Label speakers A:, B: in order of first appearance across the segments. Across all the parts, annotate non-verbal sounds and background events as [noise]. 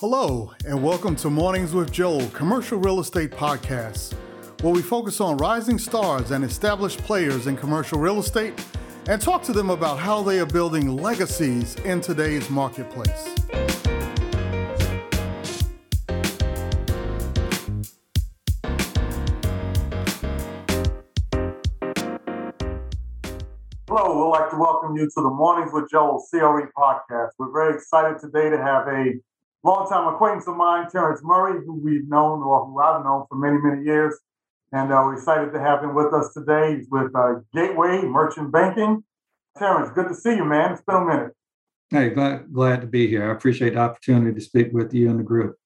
A: Hello, and welcome to Mornings with Joel, commercial real estate podcast, where we focus on rising stars and established players in commercial real estate and talk to them about how they are building legacies in today's marketplace. Hello, we'd like to welcome you to the Mornings with Joel CRE podcast. We're very excited today to have a longtime acquaintance of mine, Terrence Murray, who we've known or who I've known for many, many years. And uh, we're excited to have him with us today. He's with uh, Gateway Merchant Banking. Terrence, good to see you, man. It's been a minute.
B: Hey, glad, glad to be here. I appreciate the opportunity to speak with you and the group.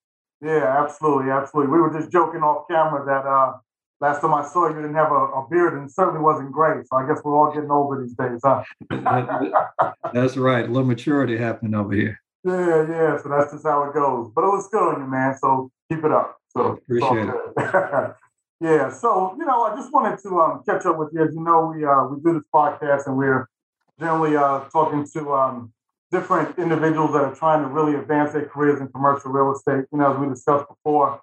A: Yeah, absolutely, absolutely. We were just joking off camera that uh, last time I saw you, you didn't have a, a, beard and certainly wasn't gray. So I guess we're all getting older these days, huh?
B: that's right. A little maturity happening over here.
A: Yeah, yeah. So that's just how it goes. But it was good on you, man. So keep it up. So
B: appreciate it. [laughs]
A: yeah. So you know, I just wanted to um, catch up with you. As you know, we uh, we do this podcast, and we're generally uh, talking to um, different individuals that are trying to really advance their careers in commercial real estate. You know, as we discussed before,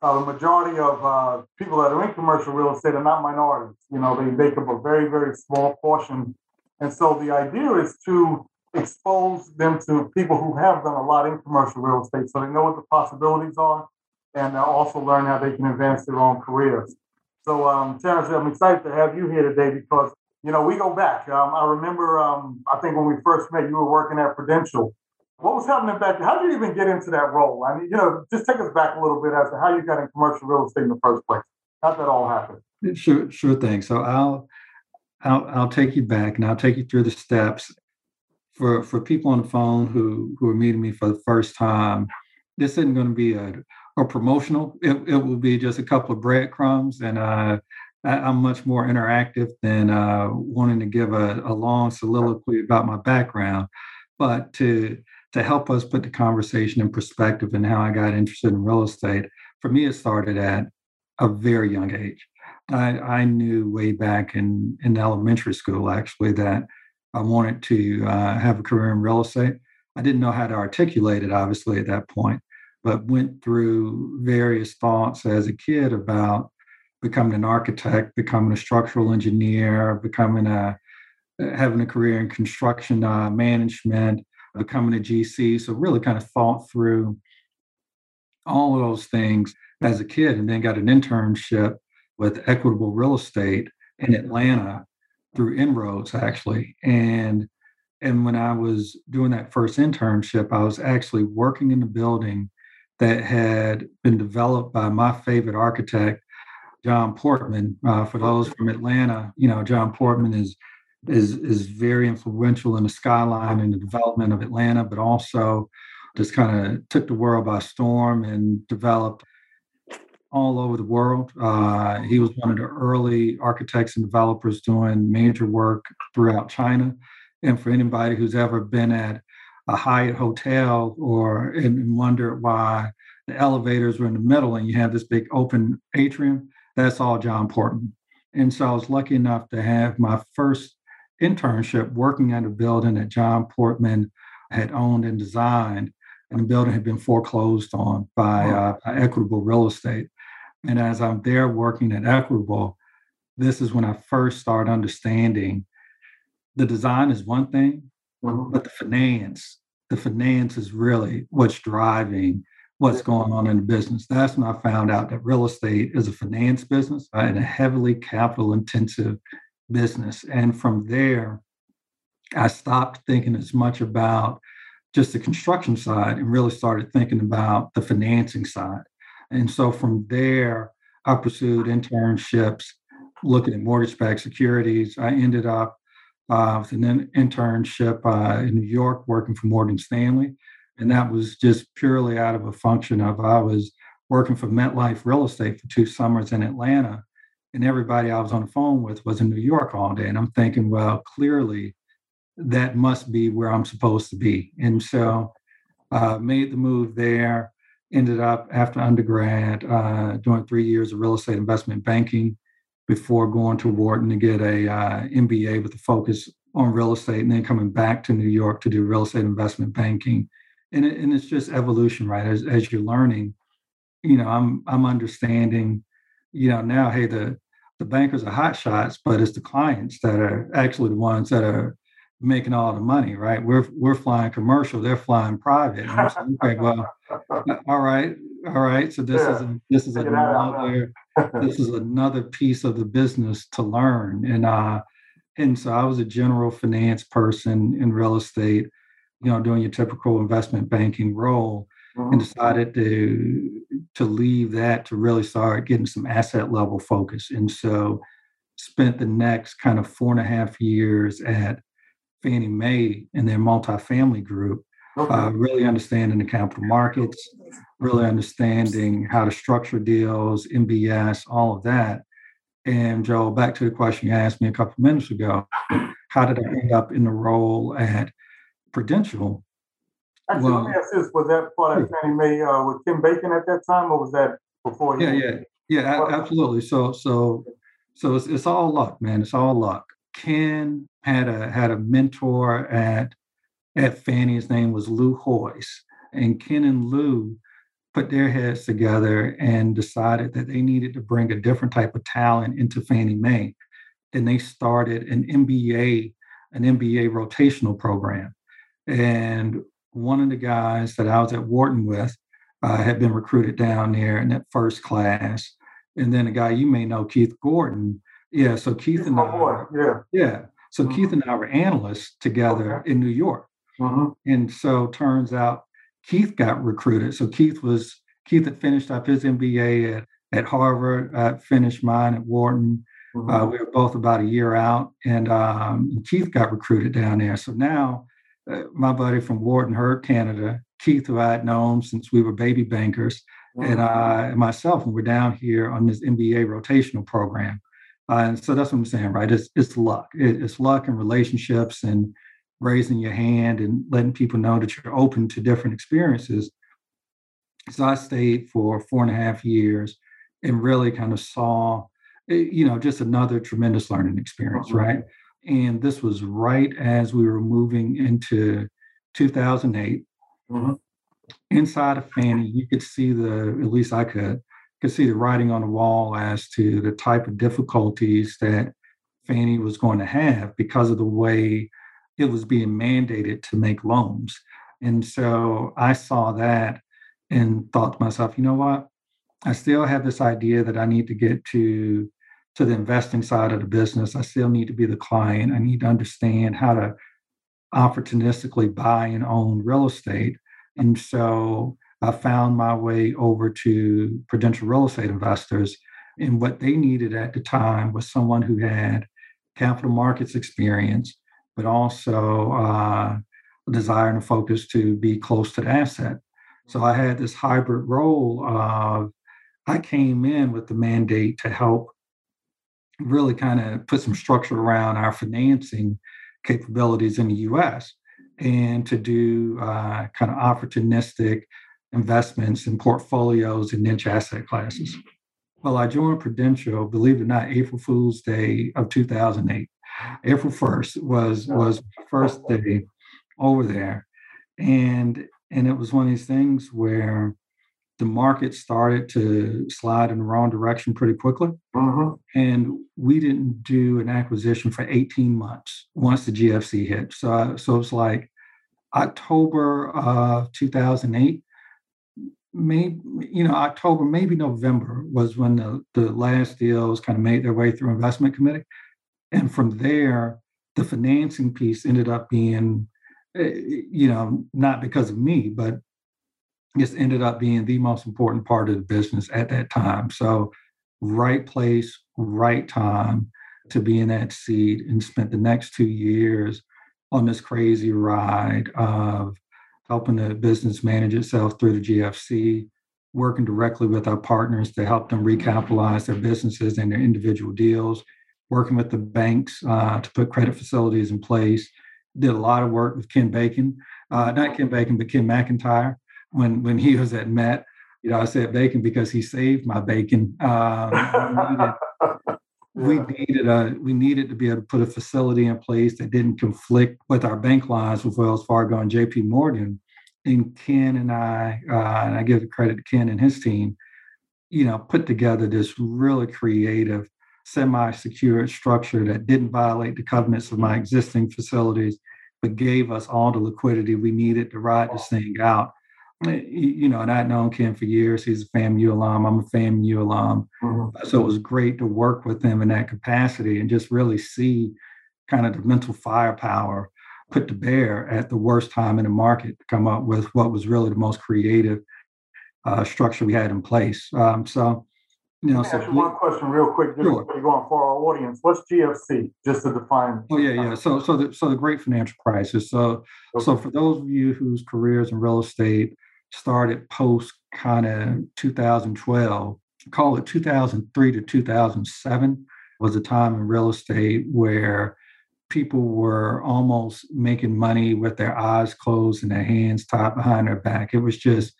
A: uh, the majority of uh, people that are in commercial real estate are not minorities. You know, they make up a very, very small portion. And so the idea is to expose them to people who have done a lot in commercial real estate so they know what the possibilities are and also learn how they can advance their own careers. So, um, Terrence, I'm excited to have you here today because, you know, we go back. Um, I remember, um, I think when we first met, you were working at Prudential. What was happening back then? How did you even get into that role? I mean, you know, just take us back a little bit as to how you got in commercial real estate in the first place. How that all happened?
B: Sure, sure thing. So I'll, I'll, I'll take you back and I'll take you through the steps for for people on the phone who who are meeting me for the first time, this isn't going to be a, a promotional. It, it will be just a couple of breadcrumbs, and uh, I, am much more interactive than uh, wanting to give a, a long soliloquy about my background. But to to help us put the conversation in perspective and how I got interested in real estate, for me, it started at a very young age. I, I knew way back in, in elementary school, actually, that I wanted to uh, have a career in real estate. I didn't know how to articulate it, obviously, at that point, but went through various thoughts as a kid about becoming an architect, becoming a structural engineer, becoming a having a career in construction uh, management, becoming a GC. So really, kind of thought through all of those things as a kid, and then got an internship with Equitable Real Estate in Atlanta through inroads actually. And and when i was doing that first internship i was actually working in a building that had been developed by my favorite architect john portman. Uh, for those from atlanta you know john portman is is is very influential in the skyline and the development of atlanta but also just kind of took the world by storm and developed all over the world. Uh, he was one of the early architects and developers doing major work throughout China. And for anybody who's ever been at a Hyatt hotel or and wondered why the elevators were in the middle and you have this big open atrium, that's all John Portman. And so I was lucky enough to have my first internship working at a building that John Portman had owned and designed. And the building had been foreclosed on by, uh, by Equitable Real Estate. And as I'm there working at Equitable, this is when I first start understanding the design is one thing, mm-hmm. but the finance, the finance is really what's driving what's going on in the business. That's when I found out that real estate is a finance business right, and a heavily capital intensive business. And from there, I stopped thinking as much about just the construction side and really started thinking about the financing side. And so from there, I pursued internships looking at mortgage backed securities. I ended up uh, with an internship uh, in New York working for Morgan Stanley. And that was just purely out of a function of I was working for MetLife Real Estate for two summers in Atlanta. And everybody I was on the phone with was in New York all day. And I'm thinking, well, clearly that must be where I'm supposed to be. And so uh, made the move there ended up after undergrad uh, doing three years of real estate investment banking before going to Wharton to get a uh, MBA with a focus on real estate, and then coming back to New York to do real estate investment banking and it, and it's just evolution, right? As as you're learning, you know, I'm I'm understanding, you know, now, hey, the the bankers are hot shots, but it's the clients that are actually the ones that are making all the money, right? We're we're flying commercial, they're flying private. And saying, [laughs] okay, well, all right, all right. So this yeah. is a, this is another this is another piece of the business to learn. And uh and so I was a general finance person in real estate, you know, doing your typical investment banking role mm-hmm. and decided to to leave that to really start getting some asset level focus. And so spent the next kind of four and a half years at Fannie Mae and their multifamily group, okay. uh, really understanding the capital markets, really understanding how to structure deals, MBS, all of that. And Joe, back to the question you asked me a couple of minutes ago, how did I end up in the role at Prudential?
A: Actually, well, let me ask this: Was that part of Fannie Mae uh, with Tim Bacon at that time, or was that before?
B: Yeah, yeah, yeah, absolutely. So, so, so it's, it's all luck, man. It's all luck. Ken had a had a mentor at at Fannie. His name was Lou Hoyes, and Ken and Lou put their heads together and decided that they needed to bring a different type of talent into Fannie Mae, and they started an MBA an MBA rotational program. And one of the guys that I was at Wharton with uh, had been recruited down there in that first class. And then a guy you may know, Keith Gordon, yeah. So Keith and I, yeah, yeah. So mm-hmm. Keith and I were analysts together okay. in New York, mm-hmm. and so turns out Keith got recruited. So Keith was Keith had finished up his MBA at at Harvard. I finished mine at Wharton. Mm-hmm. Uh, we were both about a year out, and um, Keith got recruited down there. So now, uh, my buddy from Wharton, Herb Canada, Keith, who I had known since we were baby bankers, and mm-hmm. I and myself, and we're down here on this MBA rotational program. Uh, and so that's what I'm saying, right? It's it's luck. It, it's luck and relationships and raising your hand and letting people know that you're open to different experiences. So I stayed for four and a half years and really kind of saw, eh, you know, just another tremendous learning experience, mm-hmm. right? And this was right as we were moving into 2008. Mm-hmm. Inside of Fannie, you could see the, at least I could, could see the writing on the wall as to the type of difficulties that Fannie was going to have because of the way it was being mandated to make loans. And so I saw that and thought to myself, you know what? I still have this idea that I need to get to to the investing side of the business. I still need to be the client. I need to understand how to opportunistically buy and own real estate. And so I found my way over to Prudential Real Estate Investors. And what they needed at the time was someone who had capital markets experience, but also uh, a desire and a focus to be close to the asset. So I had this hybrid role of I came in with the mandate to help really kind of put some structure around our financing capabilities in the US and to do uh, kind of opportunistic investments and portfolios in niche asset classes. Well, I joined Prudential, believe it or not, April Fool's Day of 2008. April 1st was was first day over there. And and it was one of these things where the market started to slide in the wrong direction pretty quickly. Uh-huh. And we didn't do an acquisition for 18 months once the GFC hit. So, so it's like October of 2008 maybe you know October, maybe November was when the, the last deals kind of made their way through investment committee, and from there the financing piece ended up being, eh, you know, not because of me, but just ended up being the most important part of the business at that time. So, right place, right time to be in that seat, and spent the next two years on this crazy ride of helping the business manage itself through the GFC, working directly with our partners to help them recapitalize their businesses and their individual deals, working with the banks uh, to put credit facilities in place. Did a lot of work with Ken Bacon, uh, not Ken Bacon, but Ken McIntyre when when he was at Met. You know, I said bacon because he saved my bacon. Um, we needed a we needed to be able to put a facility in place that didn't conflict with our bank lines with Wells Fargo and JP Morgan and Ken and I, uh, and I give the credit to Ken and his team, you know, put together this really creative, semi-secure structure that didn't violate the covenants of my existing facilities, but gave us all the liquidity we needed to ride this thing out. You know, and I'd known Ken for years. He's a FAMU alum. I'm a FAMU alum. Mm-hmm. So it was great to work with him in that capacity and just really see kind of the mental firepower put to bear at the worst time in the market to come up with what was really the most creative uh, structure we had in place. Um, so, you know,
A: so one question real quick, just sure. before you go on for our audience. What's GFC? Just to define.
B: Oh yeah, yeah. So, so the so the Great Financial Crisis. So, okay. so for those of you whose careers in real estate started post kind of 2012, call it 2003 to 2007 was a time in real estate where people were almost making money with their eyes closed and their hands tied behind their back. It was just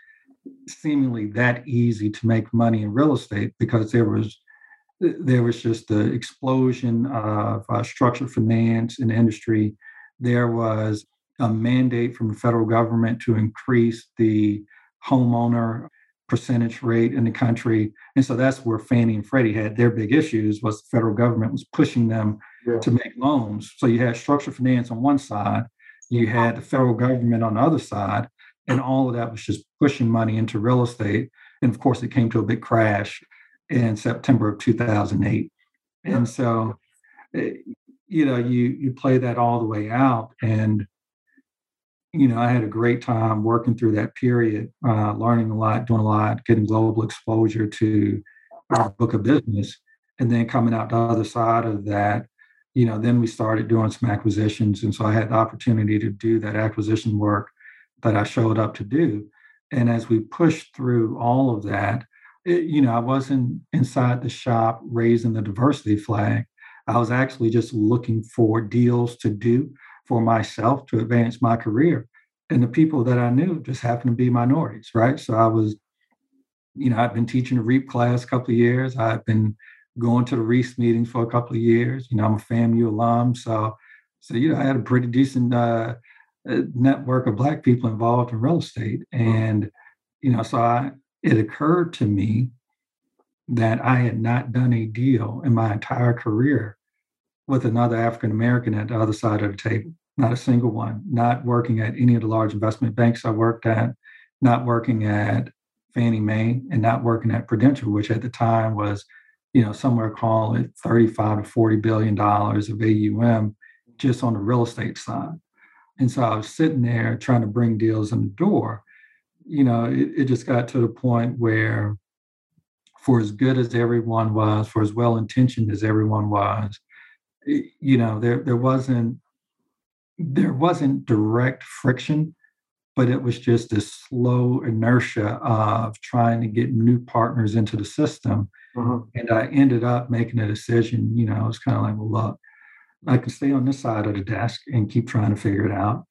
B: seemingly that easy to make money in real estate because there was there was just the explosion of uh, structured finance in the industry. There was a mandate from the federal government to increase the homeowner percentage rate in the country. And so that's where Fannie and Freddie had their big issues was the federal government was pushing them yeah. to make loans. So you had structured finance on one side, you had the federal government on the other side, and all of that was just pushing money into real estate. And of course, it came to a big crash in September of 2008. And so, eh, you know, you you play that all the way out, and you know, I had a great time working through that period, uh, learning a lot, doing a lot, getting global exposure to our book of business, and then coming out the other side of that you know, then we started doing some acquisitions. And so I had the opportunity to do that acquisition work that I showed up to do. And as we pushed through all of that, it, you know, I wasn't inside the shop raising the diversity flag. I was actually just looking for deals to do for myself to advance my career. And the people that I knew just happened to be minorities, right? So I was, you know, I've been teaching a REAP class a couple of years. I've been going to the Reese meetings for a couple of years. You know, I'm a FAMU alum, so so you know I had a pretty decent uh, uh network of Black people involved in real estate, and you know, so I it occurred to me that I had not done a deal in my entire career with another African American at the other side of the table. Not a single one. Not working at any of the large investment banks I worked at. Not working at Fannie Mae, and not working at Prudential, which at the time was you know, somewhere call it 35 to 40 billion dollars of AUM just on the real estate side. And so I was sitting there trying to bring deals in the door. You know, it, it just got to the point where for as good as everyone was, for as well intentioned as everyone was, you know, there there wasn't there wasn't direct friction, but it was just this slow inertia of trying to get new partners into the system Mm-hmm. And I ended up making a decision, you know, I was kind of like, well, look, I can stay on this side of the desk and keep trying to figure it out,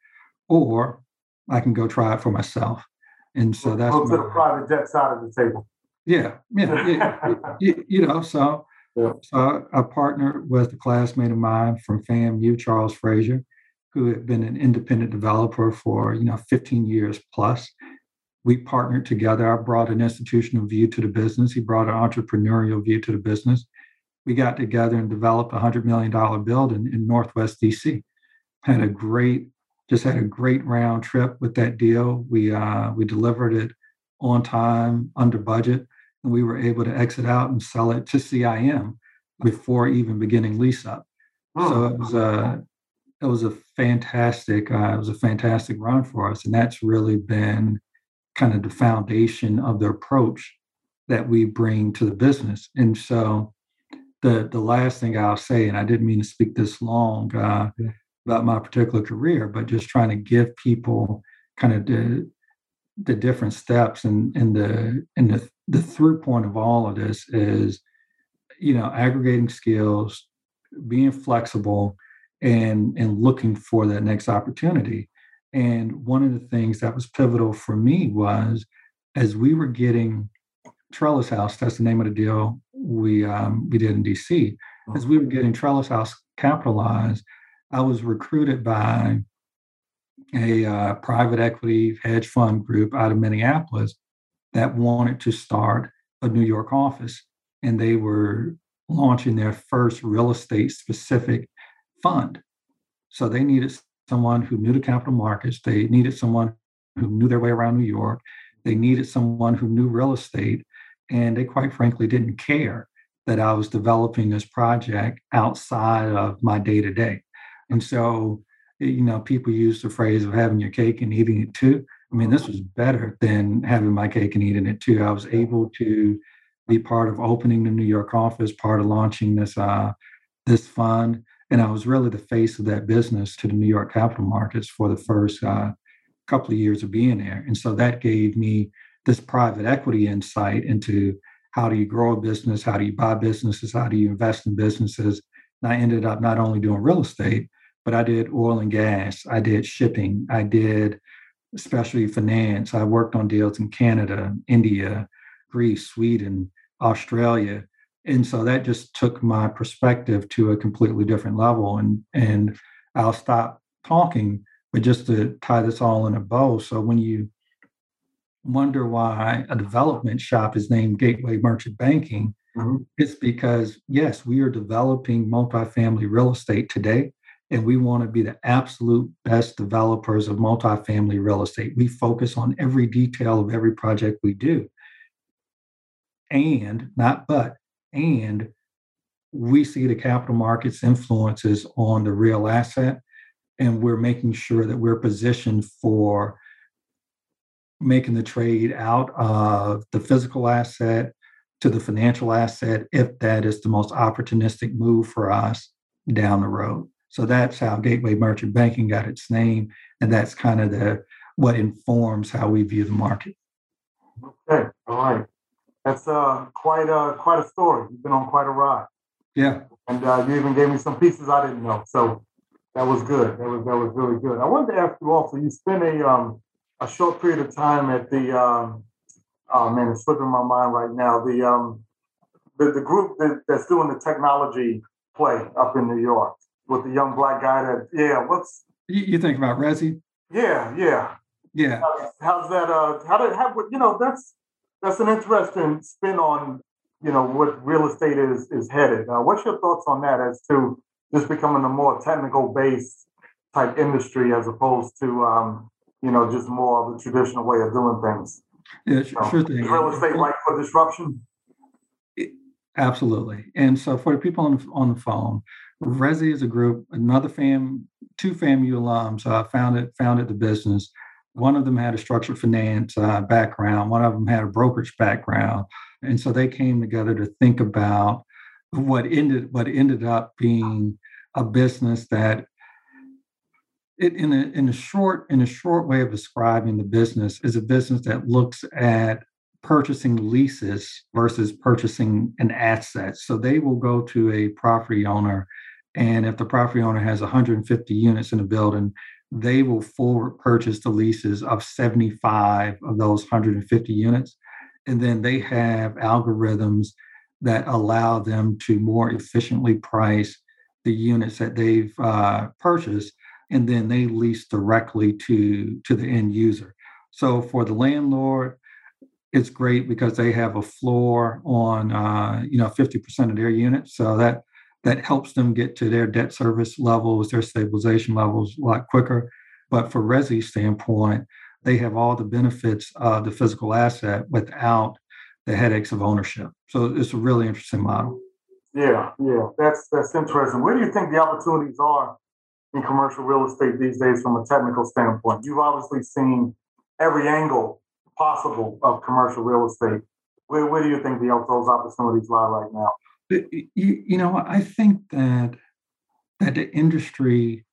B: or I can go try it for myself. And so that's
A: go to the private jet side of the table.
B: Yeah, yeah, yeah you, you, know, so so I partnered with a classmate of mine from FAMU, Charles Frazier, who had been an independent developer for you know 15 years plus we partnered together. I brought an institutional view to the business. He brought an entrepreneurial view to the business. We got together and developed a hundred million dollar building in Northwest DC. Had a great, just had a great round trip with that deal. We uh, we delivered it on time, under budget, we were able to exit out and sell it to CIM before even beginning lease up. Oh. So it was a it was a fantastic uh, it was a fantastic run for us, and that's really been kind of the foundation of the approach that we bring to the business. And so the the last thing I'll say, and I didn't mean to speak this long uh, about my particular career, but just trying to give people kind of the the different steps and and the and the the through point of all of this is you know aggregating skills being flexible and and looking for that next opportunity and one of the things that was pivotal for me was as we were getting Trellis House, that's the name of the deal we um, we did in DC. As we were getting Trellis House capitalized, I was recruited by a uh, private equity hedge fund group out of Minneapolis that wanted to start a New York office. And they were launching their first real estate specific fund. So they needed someone who knew the capital markets, they needed someone who knew their way around New York, they needed someone who knew real estate, and they quite frankly didn't care that I was developing this project outside of my day to day. And so, you know, people use the phrase of having your cake and eating it too. I mean, this was better than having my cake and eating it too. I was able to be part of opening the New York office, part of launching this uh, this fund, and I was really the face of that business to the New York capital markets for the first uh, couple of years of being there. And so that gave me this private equity insight into how do you grow a business, how do you buy businesses, how do you invest in businesses. And I ended up not only doing real estate, but I did oil and gas, I did shipping, I did especially finance. I worked on deals in Canada, India, Greece, Sweden, Australia. And so that just took my perspective to a completely different level. And and I'll stop talking, but just to tie this all in a bow. So when you wonder why a development shop is named Gateway Merchant Banking, mm-hmm. it's because yes, we are developing multifamily real estate today and we want to be the absolute best developers of multifamily real estate. We focus on every detail of every project we do. And not but, and we see the capital markets influences on the real asset, and we're making sure that we're positioned for making the trade out of the physical asset to the financial asset if that is the most opportunistic move for us down the road. So that's how Gateway Merchant Banking got its name, and that's kind of the what informs how we view the market.
A: Okay, all right. That's uh, quite a quite a story. You've been on quite a ride.
B: Yeah,
A: and uh, you even gave me some pieces I didn't know. So that was good. That was that was really good. I wanted to ask you also. You spent a um a short period of time at the um oh man, it's slipping my mind right now. The um the, the group that, that's doing the technology play up in New York with the young black guy that yeah what's
B: you, you think about Rezi?
A: Yeah, yeah,
B: yeah.
A: How's, how's that? Uh, how did how you know that's that's an interesting spin on you know what real estate is is headed. Uh, what's your thoughts on that as to just becoming a more technical based type industry as opposed to um, you know just more of a traditional way of doing things?
B: Yeah, sure, sure thing.
A: Real estate right for disruption.
B: absolutely. And so for the people on on the phone, Rezi is a group. Another fam, two FAMU alums uh, founded founded the business. One of them had a structured finance uh, background. One of them had a brokerage background, and so they came together to think about what ended what ended up being a business that it, in a in a short in a short way of describing the business is a business that looks at purchasing leases versus purchasing an asset. So they will go to a property owner and if the property owner has 150 units in a building, they will forward purchase the leases of 75 of those 150 units. And then they have algorithms that allow them to more efficiently price the units that they've uh, purchased. And then they lease directly to, to the end user. So for the landlord, it's great because they have a floor on uh, you know 50% of their units. So that that helps them get to their debt service levels, their stabilization levels a lot quicker. But for Rezi standpoint, they have all the benefits of the physical asset without the headaches of ownership. So it's a really interesting model.
A: Yeah, yeah, that's that's interesting. Where do you think the opportunities are in commercial real estate these days from a technical standpoint? You've obviously seen every angle possible of commercial real estate. Where, where do you think the, those opportunities lie right now?
B: You, you know, I think that that the industry,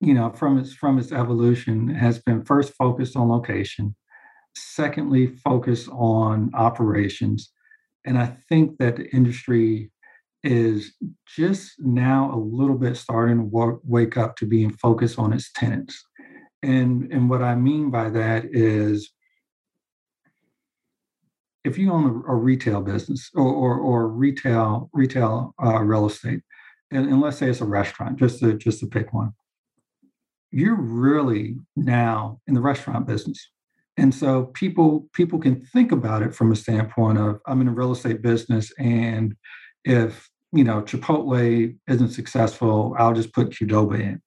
B: you know, from its from its evolution, has been first focused on location, secondly focused on operations, and I think that the industry is just now a little bit starting to work, wake up to being focused on its tenants. And, and what I mean by that is if you own a, retail business or, or, or retail retail uh, real estate, and, and, let's say it's a restaurant, just to just to pick one, you're really now in the restaurant business. And so people people can think about it from a standpoint of I'm in a real estate business and if you know Chipotle isn't successful, I'll just put Qdoba in.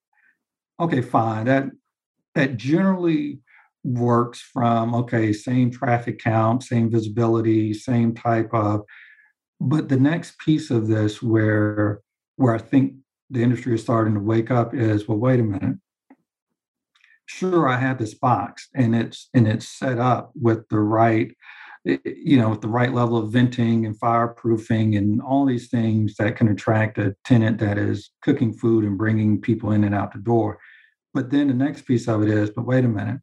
B: Okay, fine. That that generally works from okay, same traffic count, same visibility, same type of but the next piece of this where where I think the industry is starting to wake up is well, wait a minute. Sure i have this box and it's and it's set up with the right you know with the right level of venting and fireproofing and all these things that can attract a tenant that is cooking food and bringing people in and out the door. But then the next piece of it is but wait a minute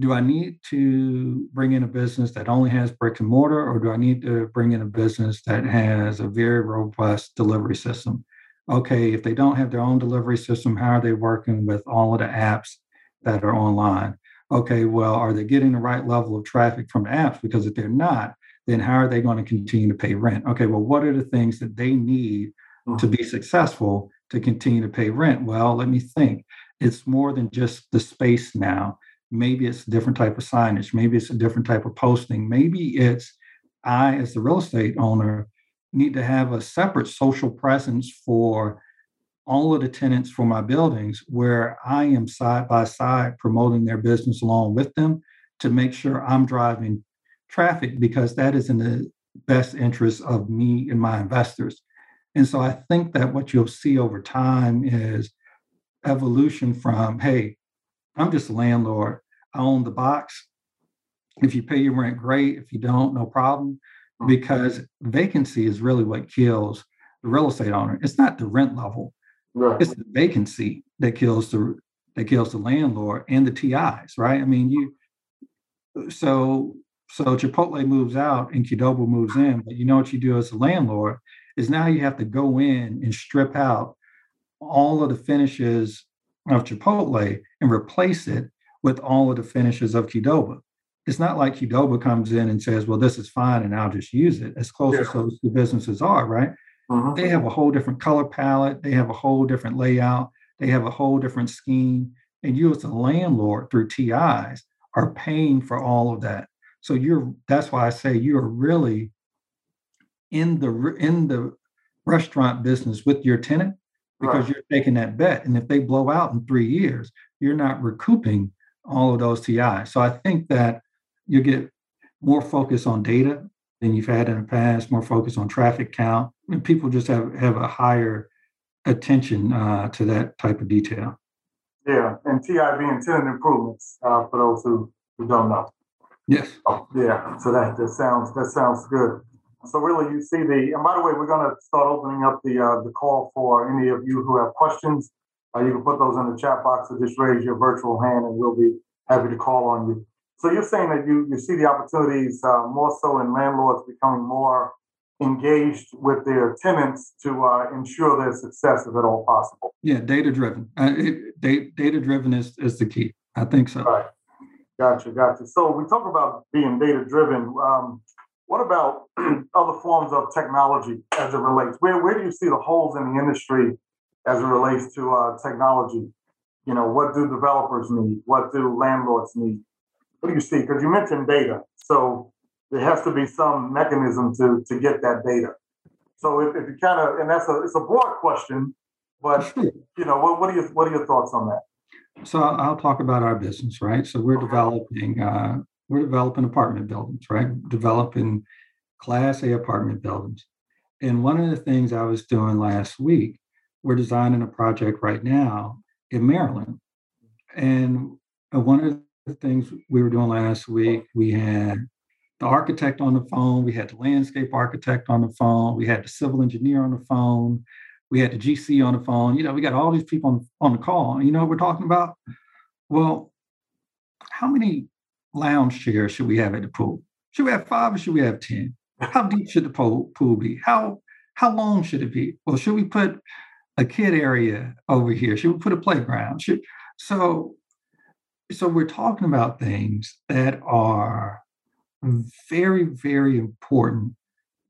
B: do i need to bring in a business that only has bricks and mortar or do i need to bring in a business that has a very robust delivery system okay, if they don't have their own delivery system, how are they working with all of the apps that are online? Okay, well, are they getting the right level of traffic from the apps? Because if they're not, then how are they going to continue to pay rent? Okay, well, what are the things that they need to mm-hmm. be successful to continue to pay rent? Well, let me think. It's more than just the space now. Maybe it's a different type of signage. Maybe it's a different type of posting. Maybe it's I, as the real estate owner, need to have a separate social presence for all of the tenants for my buildings where I am side by side promoting their business along with them to make sure I'm driving traffic because that is in the best interest of me and my investors. And so I think that what you'll see over time is evolution from, hey, I'm just a landlord. I own the box. If you pay your rent, great. If you don't, no problem mm. because vacancy is really what kills the real estate owner. It's not the rent level. Right. It's the vacancy that kills the that kills the landlord and the TIs, right? I mean, you so so Chipotle moves out and Qdoba moves in, but you know what you do as a landlord is now you have to go in and strip out all of the finishes of Chipotle and replace it with all of the finishes of Qdoba it's not like Qdoba comes in and says, well, this is fine and I'll just use it as close yeah. as those two businesses are, right? Mm-hmm. They have a whole different color palette. They have a whole different layout. They have a whole different scheme. And you as a landlord through TIs are paying for all of that. So you're that's why I say you're really in the in the restaurant business with your tenant because right. you're taking that bet. And if they blow out in three years, you're not recouping all of those TIs. So I think that you get more focus on data than you've had in the past, more focus on traffic count, and people just have, have a higher attention uh, to that type of detail.
A: Yeah, and TI being tenant improvements uh, for those who, who don't know.
B: Yes.
A: Oh, yeah. So that, that sounds that sounds good. So really, you see the. And by the way, we're going to start opening up the uh, the call for any of you who have questions. Uh, you can put those in the chat box or just raise your virtual hand, and we'll be happy to call on you. So you're saying that you, you see the opportunities uh, more so in landlords becoming more engaged with their tenants to uh, ensure their success if at all possible.
B: Yeah, data driven. Uh, data driven is, is the key. I think so.
A: Right. Gotcha, gotcha. So we talk about being data driven. Um, what about [clears throat] other forms of technology as it relates? Where where do you see the holes in the industry as it relates to uh, technology? You know, what do developers need? What do landlords need? what do you see? Because you mentioned data. So there has to be some mechanism to to get that data. So if, if you kind of and that's a it's a broad question, but [laughs] you know what what are your what are your thoughts on that?
B: So I'll talk about our business, right? So we're developing uh, we're developing apartment buildings, right? Developing Class A apartment buildings. And one of the things I was doing last week, we're designing a project right now in Maryland, and one of the things we were doing last week, we had the architect on the phone, we had the landscape architect on the phone, we had the civil engineer on the phone, we had the GC on the phone. You know, we got all these people on, on the call. You know what we're talking about? Well, how many lounge chairs should we have at the pool? Should we have five or should we have 10? How deep should the pool, pool be? How how long should it be? Well, should we put a kid area over here? Should we put a playground? Should so so we're talking about things that are very, very important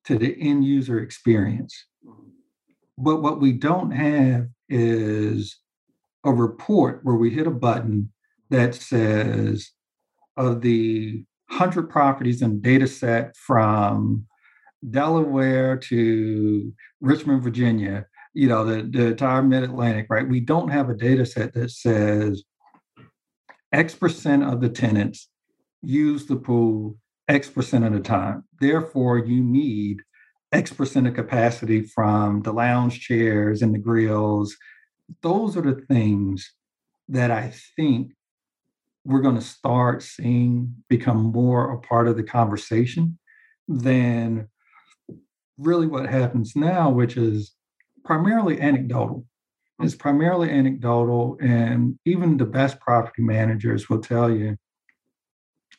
B: to the end user experience. But what we don't have is a report where we hit a button that says of the 100 properties in data set from Delaware to Richmond, Virginia, you know, the, the entire mid Atlantic, right? We don't have a data set that says X percent of the tenants use the pool X percent of the time. Therefore, you need X percent of capacity from the lounge chairs and the grills. Those are the things that I think we're going to start seeing become more a part of the conversation than really what happens now, which is primarily anecdotal. It's primarily anecdotal, and even the best property managers will tell you,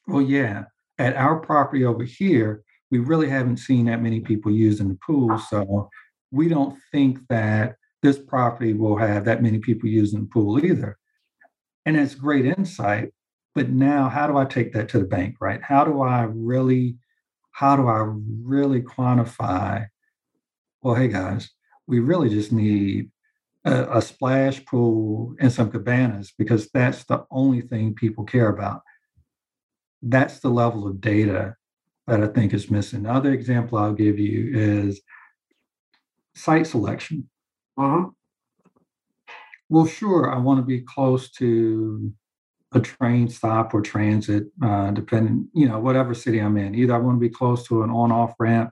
B: well, yeah, at our property over here, we really haven't seen that many people using the pool. So we don't think that this property will have that many people using the pool either. And it's great insight. But now, how do I take that to the bank, right? How do I really, how do I really quantify? Well, hey guys, we really just need a, a splash pool and some cabanas because that's the only thing people care about. That's the level of data that I think is missing. Another example I'll give you is site selection.
A: Mm-hmm.
B: Well, sure, I want to be close to a train stop or transit, uh, depending, you know, whatever city I'm in. Either I want to be close to an on-off ramp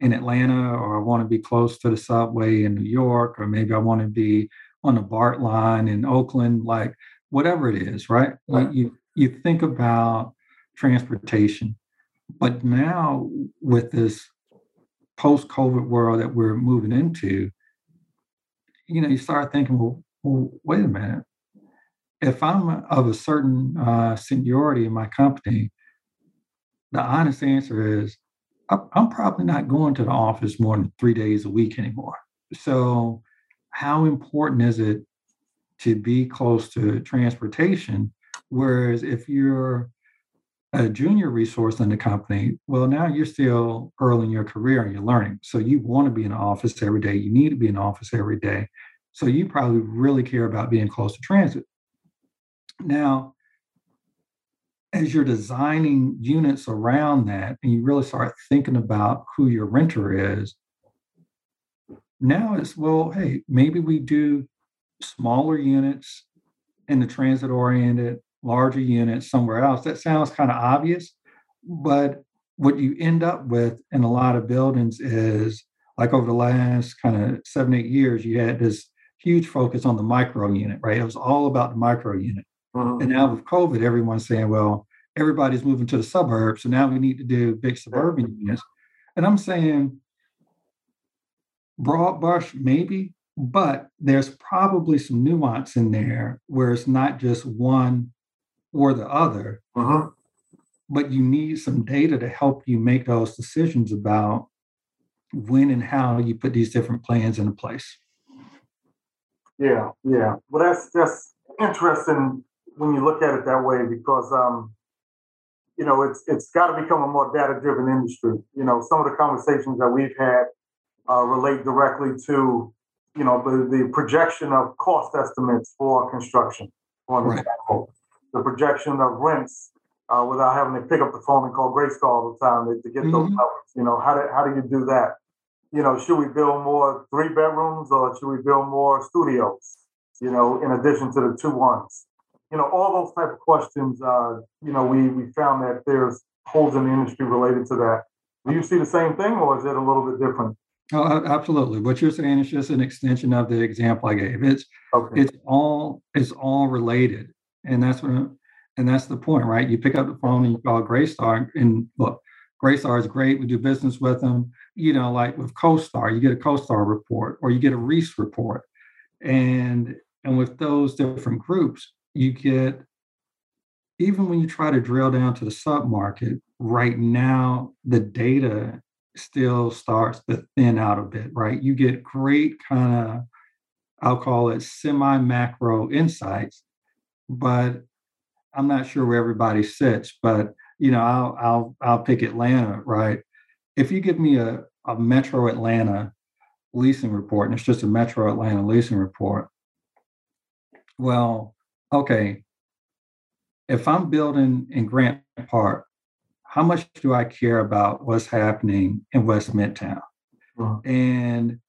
B: in Atlanta, or I want to be close to the subway in New York, or maybe I want to be on the BART line in Oakland, like whatever it is, right? right. You, you think about transportation, but now with this post-COVID world that we're moving into, you know, you start thinking, well, wait a minute. If I'm of a certain uh, seniority in my company, the honest answer is I'm probably not going to the office more than three days a week anymore. So, how important is it to be close to transportation? Whereas if you're a junior resource in the company, well, now you're still early in your career and you're learning. So you want to be in the office every day. You need to be in the office every day. So you probably really care about being close to transit. Now, as you're designing units around that and you really start thinking about who your renter is, now it's, well, hey, maybe we do smaller units in the transit oriented, larger units somewhere else. That sounds kind of obvious, but what you end up with in a lot of buildings is like over the last kind of seven, eight years, you had this huge focus on the micro unit, right? It was all about the micro unit. Mm-hmm. And now with COVID, everyone's saying, well, everybody's moving to the suburbs. So now we need to do big suburban units. And I'm saying broad brush, maybe, but there's probably some nuance in there where it's not just one or the other.
A: Uh-huh.
B: But you need some data to help you make those decisions about when and how you put these different plans into place.
A: Yeah, yeah. Well, that's that's interesting when you look at it that way because um, you know it's it's got to become a more data driven industry. You know, some of the conversations that we've had uh, relate directly to you know the, the projection of cost estimates for construction, for right. example, the projection of rents uh, without having to pick up the phone and call Greystar all the time to, to get mm-hmm. those numbers. You know, how do how do you do that? You know, should we build more three bedrooms or should we build more studios? You know, in addition to the two ones. You know, all those type of questions. Uh, you know, we we found that there's holes in the industry related to that. Do you see the same thing, or is it a little bit different?
B: Oh, absolutely. What you're saying is just an extension of the example I gave. It's
A: okay.
B: it's all it's all related, and that's what and that's the point, right? You pick up the phone and you call Greystar, and look, Greystar is great. We do business with them. You know, like with CoStar, you get a CoStar report or you get a Reis report. And and with those different groups, you get even when you try to drill down to the sub market, right now the data still starts to thin out a bit, right? You get great kind of, I'll call it semi macro insights, but I'm not sure where everybody sits. But you know, I'll I'll I'll pick Atlanta, right? If you give me a, a Metro Atlanta leasing report, and it's just a Metro Atlanta leasing report, Well, okay. If I'm building in Grant Park, how much do I care about what's happening in West Midtown?
A: Mhm.
B: And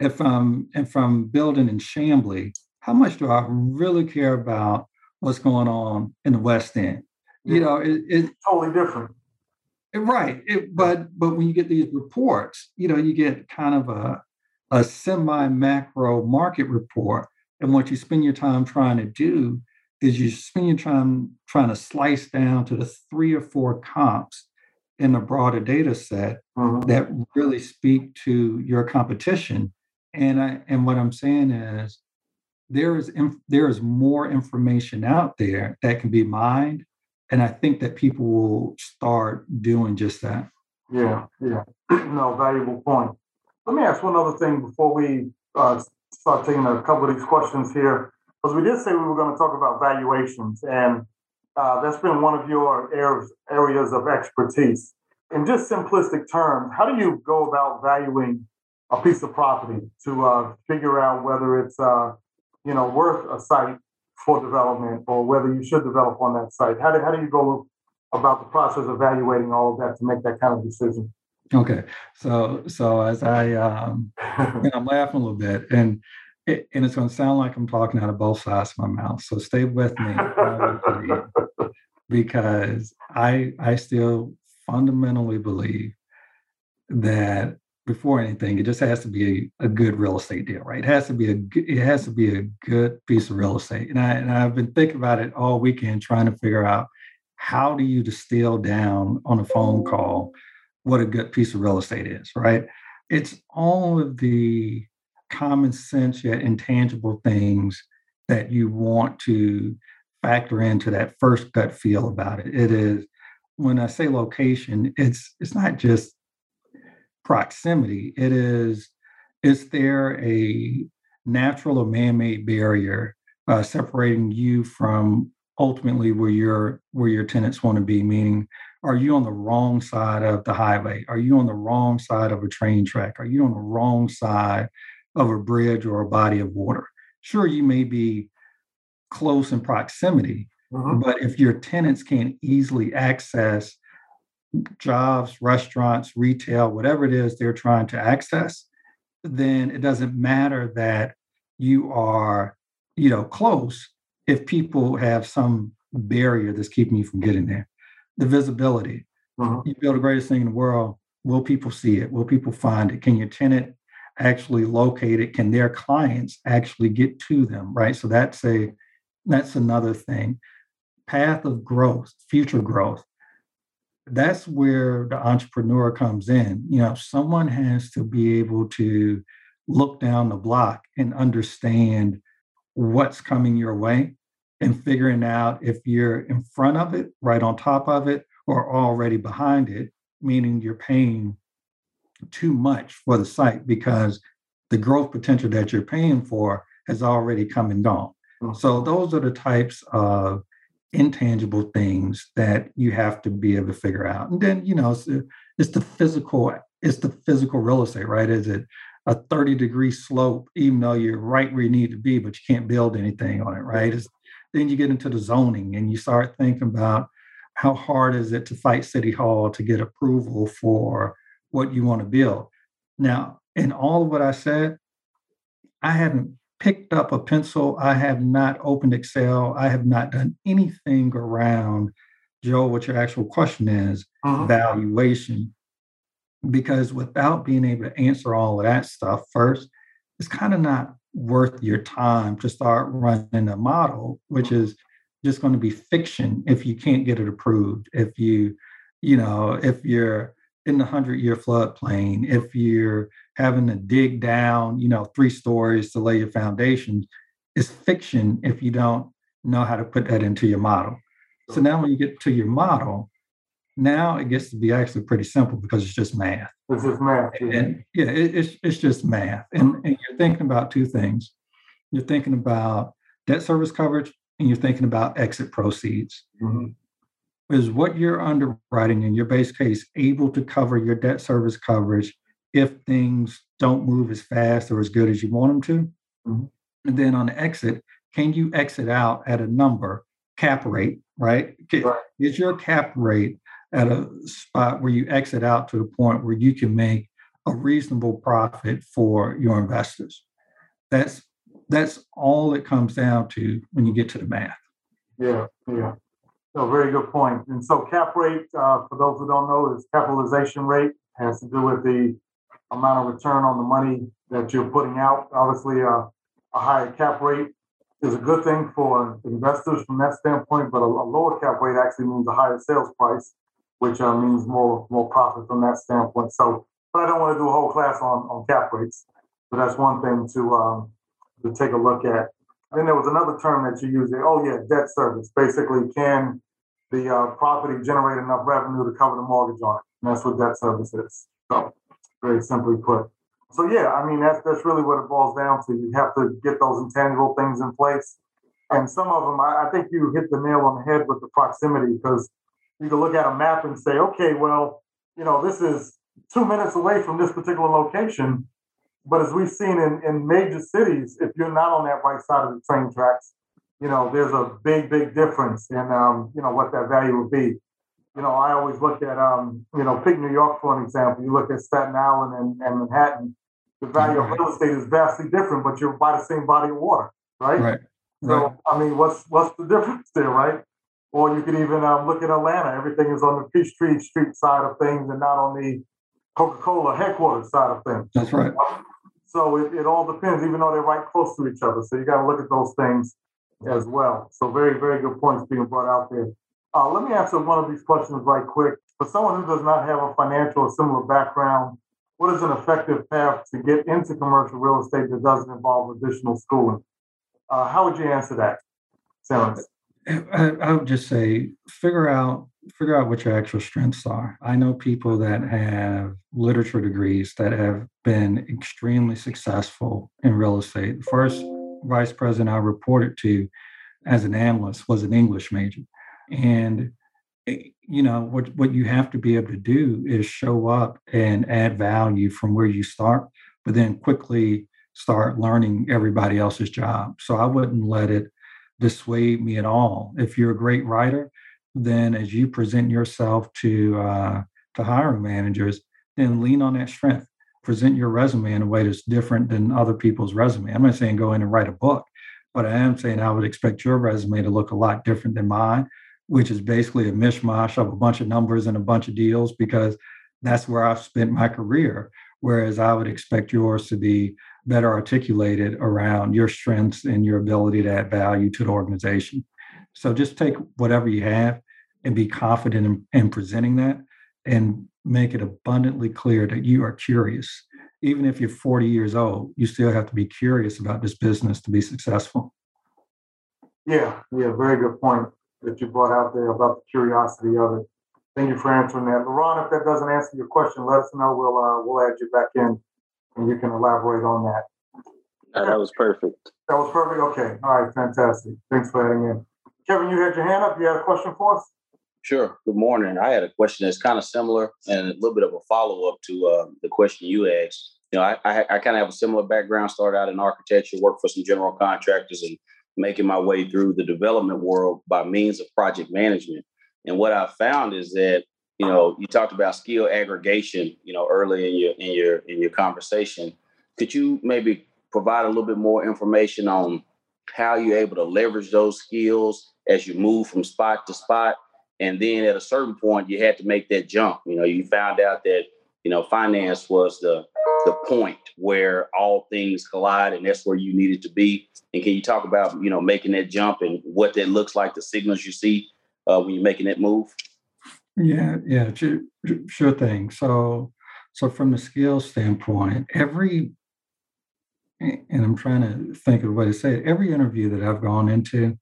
B: if I'm if I'm building in Chamblee, how much do I really care about what's going on in the West End? You know, it, it
A: Totally different.
B: right. It, but but when you get these reports, you know, you get kind of a a semi macro market report, and what you spend your time trying to do is you spend your time trying to slice down to the three or four comps in a broader data set
A: Mhm.
B: that really speak to your competition. And I and what I'm saying is there is inf- there is more information out there that can be mined, and I think that people will start doing just that.
A: Yeah, yeah. [clears throat] No, valuable point. Let me ask one other thing before we uh, start taking a couple of these questions here, because we did say we were going to talk about valuations, and uh, that's been one of your areas of expertise. In just simplistic terms, how do you go about valuing a piece of property to uh, figure out whether it's uh, you know worth a site for development or whether you should develop on that site? How do how do you go about the process of evaluating all of that to make that kind of decision?
B: Okay, so so as I um, [laughs] and I'm laughing a little bit, and it, and it's going to sound like I'm talking out of both sides of my mouth. So stay with me, because I I still fundamentally believe that before anything, it just has to be a, a good real estate deal, right? It has to be a it has to be a good piece of real estate. And I and I've been thinking about it all weekend, trying to figure out how do you distill down on a phone call what a good piece of real estate is, right? It's all of the common sense yet intangible things that you want to factor into that first gut feel about it. It is when I say location, it's it's not just proximity. It is is there a natural or man-made barrier uh, separating you from ultimately where your where your tenants want to be? Meaning, are you on the wrong side of the highway? Are you on the wrong side of a train track? Are you on the wrong side of a bridge or a body of water? Sure, you may be close in proximity,
A: Mhm.
B: but if your tenants can't easily access jobs, restaurants, retail, whatever it is they're trying to access, then it doesn't matter that you are, you know, close if people have some barrier that's keeping you from getting there. The visibility.
A: Mhm.
B: You build the greatest thing in the world. Will people see it? Will people find it? Can your tenant actually locate it? Can their clients actually get to them? Right. So that's a that's another thing. Path of growth, future growth that's where the entrepreneur comes in. You know, someone has to be able to look down the block and understand what's coming your way and figuring out if you're in front of it, right on top of it, or already behind it, meaning you're paying too much for the site because the growth potential that you're paying for has already come and gone. Hmm. So those are the types of intangible things that you have to be able to figure out. And then, you know, it's, the- it's the physical, it's the physical real estate, right? Is it a 30 degree slope, even though you're right where you need to be, but you can't build anything on it, right? It's, then you get into the zoning and you start thinking about how hard is it to fight city hall to get approval for what you want to build. Now, in all of what I said, I haven't picked up a pencil. I have not opened Excel. I have not done anything around, Joe, what your actual question is
A: Mhm.
B: valuation. Because without being able to answer all of that stuff first, it's kind of not worth your time to start running a model, which is just going to be fiction if you can't get it approved. If you, you know, if you're in the hundred year floodplain, if you're having to dig down, you know, three stories to lay your foundations, it's fiction if you don't know how to put that into your model. So now when you get to your model, now it gets to be actually pretty simple because it's just math.
A: It's just math. yeah.
B: And yeah, it, it's it's just math. And, and you're thinking about two things. You're thinking about debt service coverage and you're thinking about exit proceeds.
A: Mhm.
B: Is what you're underwriting in your base case able to cover your debt service coverage if things don't move as fast or as good as you want them to?
A: Mhm.
B: And then on the exit, can you exit out at a number cap rate, right? right? Is your cap rate at a spot where you exit out to the point where you can make a reasonable profit for your investors? That's that's all it comes down to when you get to the math.
A: Yeah, yeah. So very good point. And so cap rate, uh, for those who don't know, is capitalization rate has to do with the amount of return on the money that you're putting out. Obviously, uh, a higher cap rate is a good thing for investors from that standpoint, but a, a lower cap rate actually means a higher sales price, which uh, means more more profit from that standpoint. So, but I don't want to do a whole class on, on cap rates, but that's one thing to um, to take a look at. Then there was another term that you used. Oh yeah, debt service. Basically, can the uh, property generate enough revenue to cover the mortgage on it? And that's what debt service is. So, very simply put. So yeah, I mean that's that's really what it boils down to. You have to get those intangible things in place, and some of them, I, I think you hit the nail on the head with the proximity because you can look at a map and say, okay, well, you know, this is two minutes away from this particular location, but as we've seen in, in major cities, if you're not on that right side of the train tracks, you know, there's a big, big difference in, um, you know, what that value would be. You know, I always look at, um, you know, pick New York for an example. You look at Staten Island and, and Manhattan, the value of real estate is vastly different, but you're by the same body of water, right? Right. So, right. I mean, what's what's the difference there, right? Or you could even um, look at Atlanta. Everything is on the Peachtree Street side of things and not on the Coca-Cola headquarters side of things.
B: That's right.
A: So it, it all depends, even though they're right close to each other. So you got to look at those things as well. So very, very good points being brought out there. Uh, let me answer one of these questions right quick. For someone who does not have a financial or similar background, what is an effective path to get into commercial real estate that doesn't involve additional schooling? Uh, how would you answer that, Simmons?
B: I, I would just say figure out figure out what your actual strengths are. I know people that have literature degrees that have been extremely successful in real estate. The first vice president I reported to as an analyst was an English major. And eh, you know what what you have to be able to do is show up and add value from where you start, but then quickly start learning everybody else's job. So I wouldn't let it dissuade me at all. If you're a great writer, then as you present yourself to uh, to hiring managers, then lean on that strength. Present your resume in a way that's different than other people's resume. I'm not saying go in and write a book, but I am saying I would expect your resume to look a lot different than mine, which is basically a mishmash of a bunch of numbers and a bunch of deals because that's where I've spent my career. Whereas I would expect yours to be better articulated around your strengths and your ability to add value to the organization. So just take whatever you have and be confident in, in presenting that and make it abundantly clear that you are curious. Even if you're 40 years old, you still have to be curious about this business to be successful.
A: Yeah, yeah, very good point that you brought out there about the curiosity of it. Thank you for answering that. LaRon, if that doesn't answer your question, let us know. We'll uh, we'll add you back in and you can elaborate on that.
C: Uh, that was perfect.
A: That was perfect. Okay. All right. Fantastic. Thanks for adding in. Kevin, you had your hand up. You had a question for us?
C: Sure. Good morning. I had a question that's kind of similar and a little bit of a follow up to uh, the question you asked. You know, I, I, I kind of have a similar background. Started out in architecture, worked for some general contractors, and making my way through the development world by means of project management. And what I found is that you know you talked about skill aggregation. You know, early in your in your in your conversation. Could you maybe provide a little bit more information on how you're able to leverage those skills as you move from spot to spot. And then at a certain point, you had to make that jump. You know, you found out that, you know, finance was the the point where all things collide and that's where you needed to be. And can you talk about, you know, making that jump and what that looks like, the signals you see uh, when you're making that move?
B: Yeah, yeah, sure, sure thing. So, so from the skill standpoint, every and I'm trying to think of a way to say it. Every interview that I've gone into,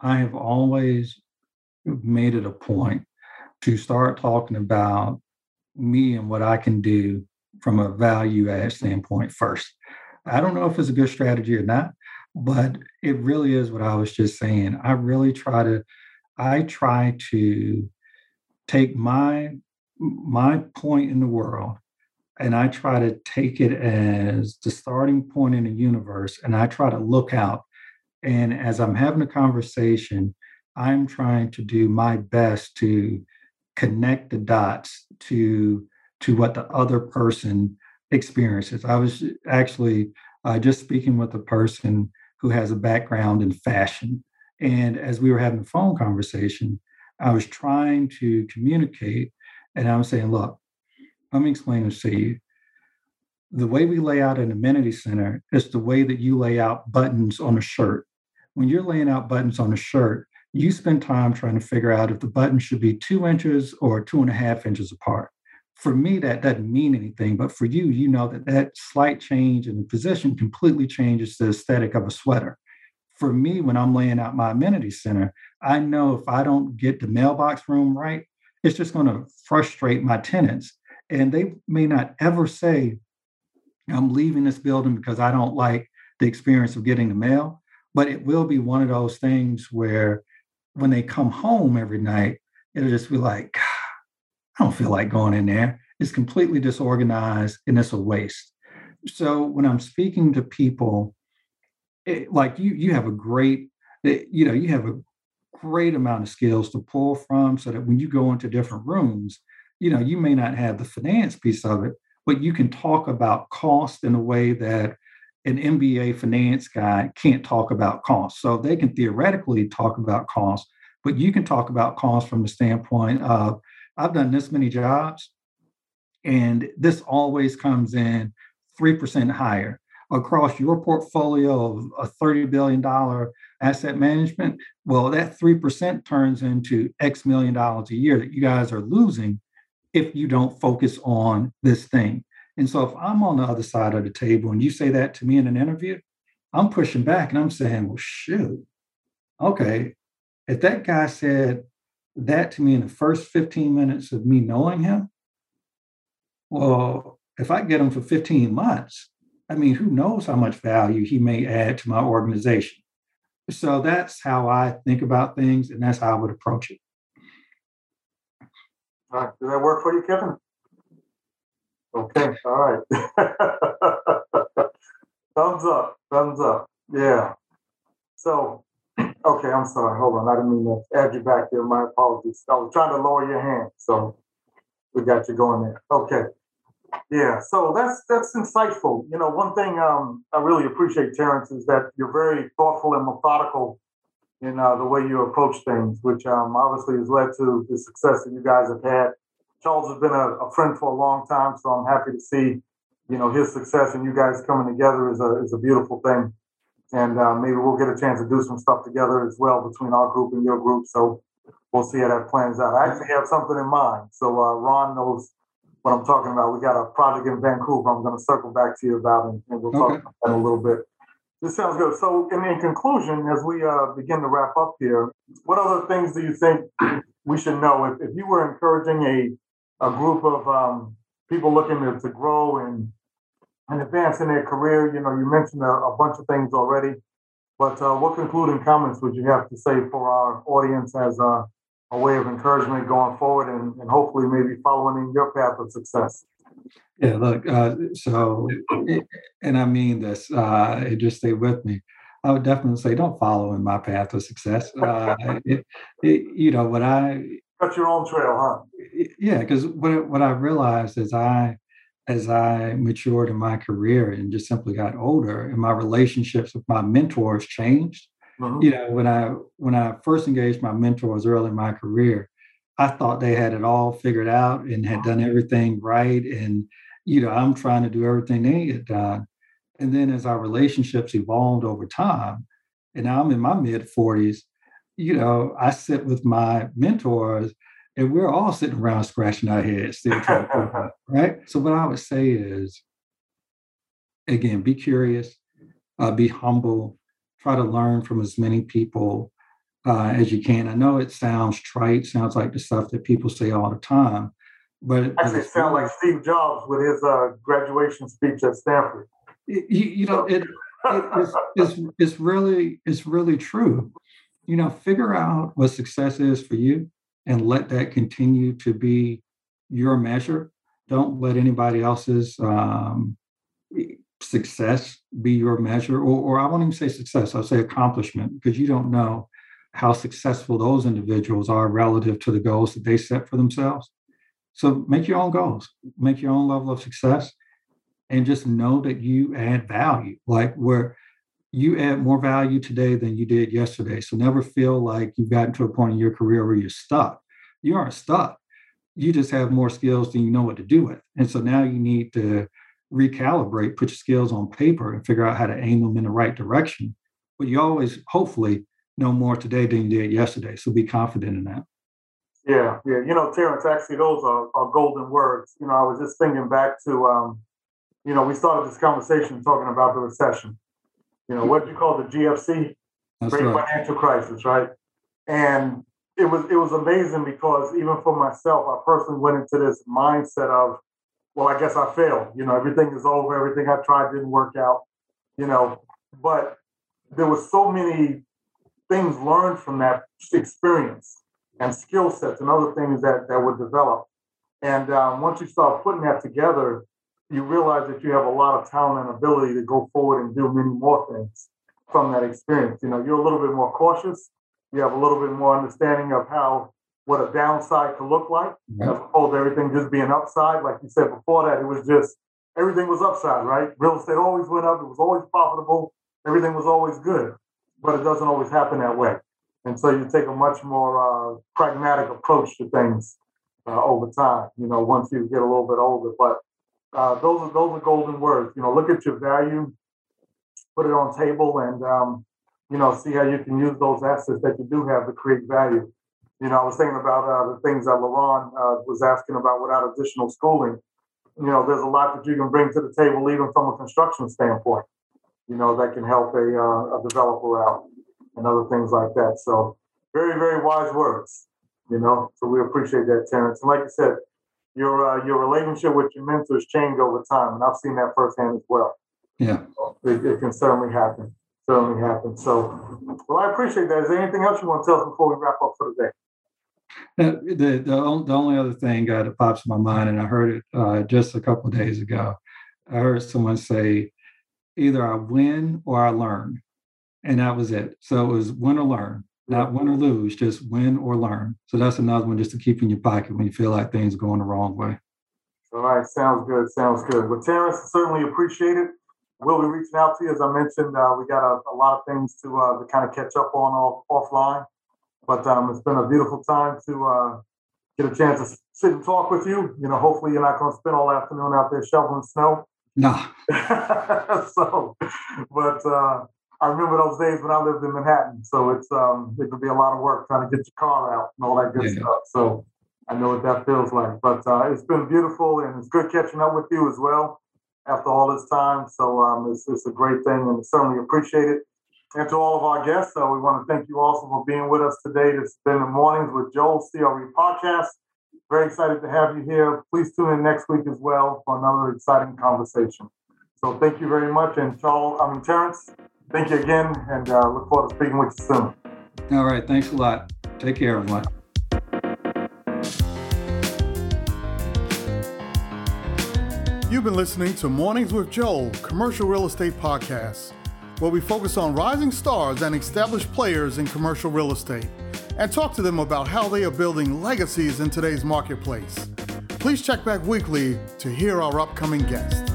B: I have always made it a point to start talking about me and what I can do from a value add standpoint first. I don't know if it's a good strategy or not, but it really is what I was just saying. I really try to, I try to take my my point in the world and I try to take it as the starting point in the universe, and I try to look out And as I'm having a conversation, I'm trying to do my best to connect the dots to to what the other person experiences. I was actually uh, just speaking with a person who has a background in fashion, and as we were having a phone conversation, I was trying to communicate, and I was saying, "Look, let me explain this to you. The way we lay out an amenity center is the way that you lay out buttons on a shirt. When you're laying out buttons on a shirt, you spend time trying to figure out if the button should be two inches or two and a half inches apart. For me, that doesn't mean anything, but for you, you know that that slight change in the position completely changes the aesthetic of a sweater. For me, when I'm laying out my amenity center, I know if I don't get the mailbox room right, it's just going to frustrate my tenants. And they may not ever say, I'm leaving this building because I don't like the experience of getting the mail. But it will be one of those things where when they come home every night, it'll just be like, I don't feel like going in there. It's completely disorganized and it's a waste. So when I'm speaking to people, it, like you, you have a great, eh, you know, you have a great amount of skills to pull from so that when you go into different rooms, you know, you may not have the finance piece of it, but you can talk about cost in a way that an MBA finance guy can't talk about cost. So they can theoretically talk about cost, but you can talk about cost from the standpoint of I've done this many jobs, and this always comes in 3% higher across your portfolio of a $30 billion asset management. Well, that 3% turns into X million dollars a year that you guys are losing if you don't focus on this thing. And so if I'm on the other side of the table and you say that to me in an interview, I'm pushing back and I'm saying, well, shoot, okay. If that guy said that to me in the first 15 minutes of me knowing him, well, if I get him for 15 months, I mean, who knows how much value he may add to my organization. So that's how I think about things, and that's how I would approach it.
A: All right. Does that work for you, Kevin? Okay. All right. [laughs] thumbs up. Thumbs up. Yeah. So, [clears throat] okay. I'm sorry. Hold on. I didn't mean to add you back there. My apologies. I was trying to lower your hand, so we got you going there. Okay. Yeah. So that's that's insightful. You know, one thing um, I really appreciate, Terrence, is that you're very thoughtful and methodical in uh, the way you approach things, which um, obviously has led to the success that you guys have had. Charles has been a, a, friend for a long time, so I'm happy to see, you know, his success and you guys coming together is a is a beautiful thing. And uh, maybe we'll get a chance to do some stuff together as well between our group and your group. So we'll see how that plans out. I actually have something in mind. So uh, Ron knows what I'm talking about. We got a project in Vancouver. I'm going to circle back to you about, and, and we'll okay. talk about that in a little bit. This sounds good. So, in, in conclusion, as we uh, begin to wrap up here, what other things do you think we should know? If, if you were encouraging a, group of um, people looking to, to grow and, and advance in their career, you know, you mentioned a, a bunch of things already, but uh, what concluding comments would you have to say for our audience as a, a way of encouragement going forward and, and hopefully maybe following in your path of success?
B: Yeah, look, uh, so, and I mean this, uh, just stay with me. I would definitely say don't follow in my path of success. Uh, it, it, you know, what I
A: cut your own trail, huh?
B: Yeah, because what what I realized as I as I matured in my career and just simply got older, and my relationships with my mentors changed. Mm-hmm. You know, when I when I first engaged my mentors early in my career, I thought they had it all figured out and had done everything right. And, you know, I'm trying to do everything they had done. And then as our relationships evolved over time, and now I'm in my mid 40s, you know, I sit with my mentors and we're all sitting around scratching our heads, still trying to, figure out, [laughs] right? So what I would say is, again, be curious, uh, be humble, try to learn from as many people uh, as you can. I know it sounds trite, sounds like the stuff that people say all the time, but
A: actually, it sounds like Steve Jobs with his uh, graduation speech at Stanford.
B: You, you know, it, it it's, it's, it's really it's really true. You know, figure out what success is for you, and let that continue to be your measure. Don't let anybody else's um, success be your measure, or, or I won't even say success, I'll say accomplishment, because you don't know how successful those individuals are relative to the goals that they set for themselves. So make your own goals, make your own level of success, and just know that you add value. Like where you add more value today than you did yesterday. So never feel like you've gotten to a point in your career where you're stuck. You aren't stuck. You just have more skills than you know what to do with. And so now you need to recalibrate, put your skills on paper and figure out how to aim them in the right direction. But you always, hopefully, know more today than you did yesterday. So be confident in that.
A: Yeah, yeah. You know, Terrence, actually, those are, are golden words. You know, I was just thinking back to, um, you know, we started this conversation talking about the recession. You know, what do you call the GFC?
B: That's
A: Great
B: right.
A: financial crisis, right? And it was it was amazing because even for myself, I personally went into this mindset of, well, I guess I failed. You know, everything is over. Everything I tried didn't work out. You know, but there was so many things learned from that experience and skill sets and other things that that were developed. And um, once you start putting that together, you realize that you have a lot of talent and ability to go forward and do many more things from that experience. You know, you're a little bit more cautious. You have a little bit more understanding of how what a downside could look like,
B: Right.
A: as opposed to everything just being upside. Like you said before that, it was just everything was upside, right? Real estate always went up. It was always profitable. Everything was always good, but it doesn't always happen that way. And so you take a much more uh, pragmatic approach to things uh, over time. You know, once you get a little bit older, but uh, those are those are golden words. You know, look at your value, put it on table, and um, you know, see how you can use those assets that you do have to create value. You know, I was thinking about uh, the things that LaRon uh, was asking about without additional schooling. You know, there's a lot that you can bring to the table, even from a construction standpoint. You know, that can help a, uh, a developer out and other things like that. So, very, very wise words. You know, so we appreciate that, Terrence. And like you said, your uh, your relationship with your mentors change over time, and I've seen that firsthand as well.
B: Yeah.
A: It, it can certainly happen. Certainly happen. So, well, I appreciate that. Is there anything else you want to tell us before we wrap up for today?
B: Now, the, the, the only other thing uh, that pops in my mind, and I heard it uh, just a couple of days ago, I heard someone say, either I win or I learn. And that was it. So it was win or learn, not win or lose, just win or learn. So that's another one just to keep in your pocket when you feel like things are going the wrong way.
A: All right, sounds good. Sounds good. Well, Terrence, certainly appreciate it. We'll be reaching out to you. As I mentioned, uh, we got a, a lot of things to uh, to kind of catch up on off, offline. But um, it's been a beautiful time to uh, get a chance to sit and talk with you. You know, hopefully you're not going to spend all afternoon out there shoveling snow.
B: Nah, [laughs]
A: so, but uh, I remember those days when I lived in Manhattan. So it's um, it could be a lot of work trying to get your car out and all that good
B: Yeah.
A: stuff. So I know what that feels like. But uh, it's been beautiful and it's good catching up with you as well after all this time. So um, it's, it's a great thing and certainly appreciate it. And to all of our guests, uh, we want to thank you also for being with us today to spend the mornings with Joel CRE podcast. Very excited to have you here. Please tune in next week as well for another exciting conversation. So thank you very much. And Charles, I mean, Terrence, thank you again and uh, look forward to speaking with you soon.
B: all right. Thanks a lot. Take care, everyone.
D: You've been listening to Mornings with Joel, commercial real estate podcast, where we focus on rising stars and established players in commercial real estate and talk to them about how they are building legacies in today's marketplace. Please check back weekly to hear our upcoming guests.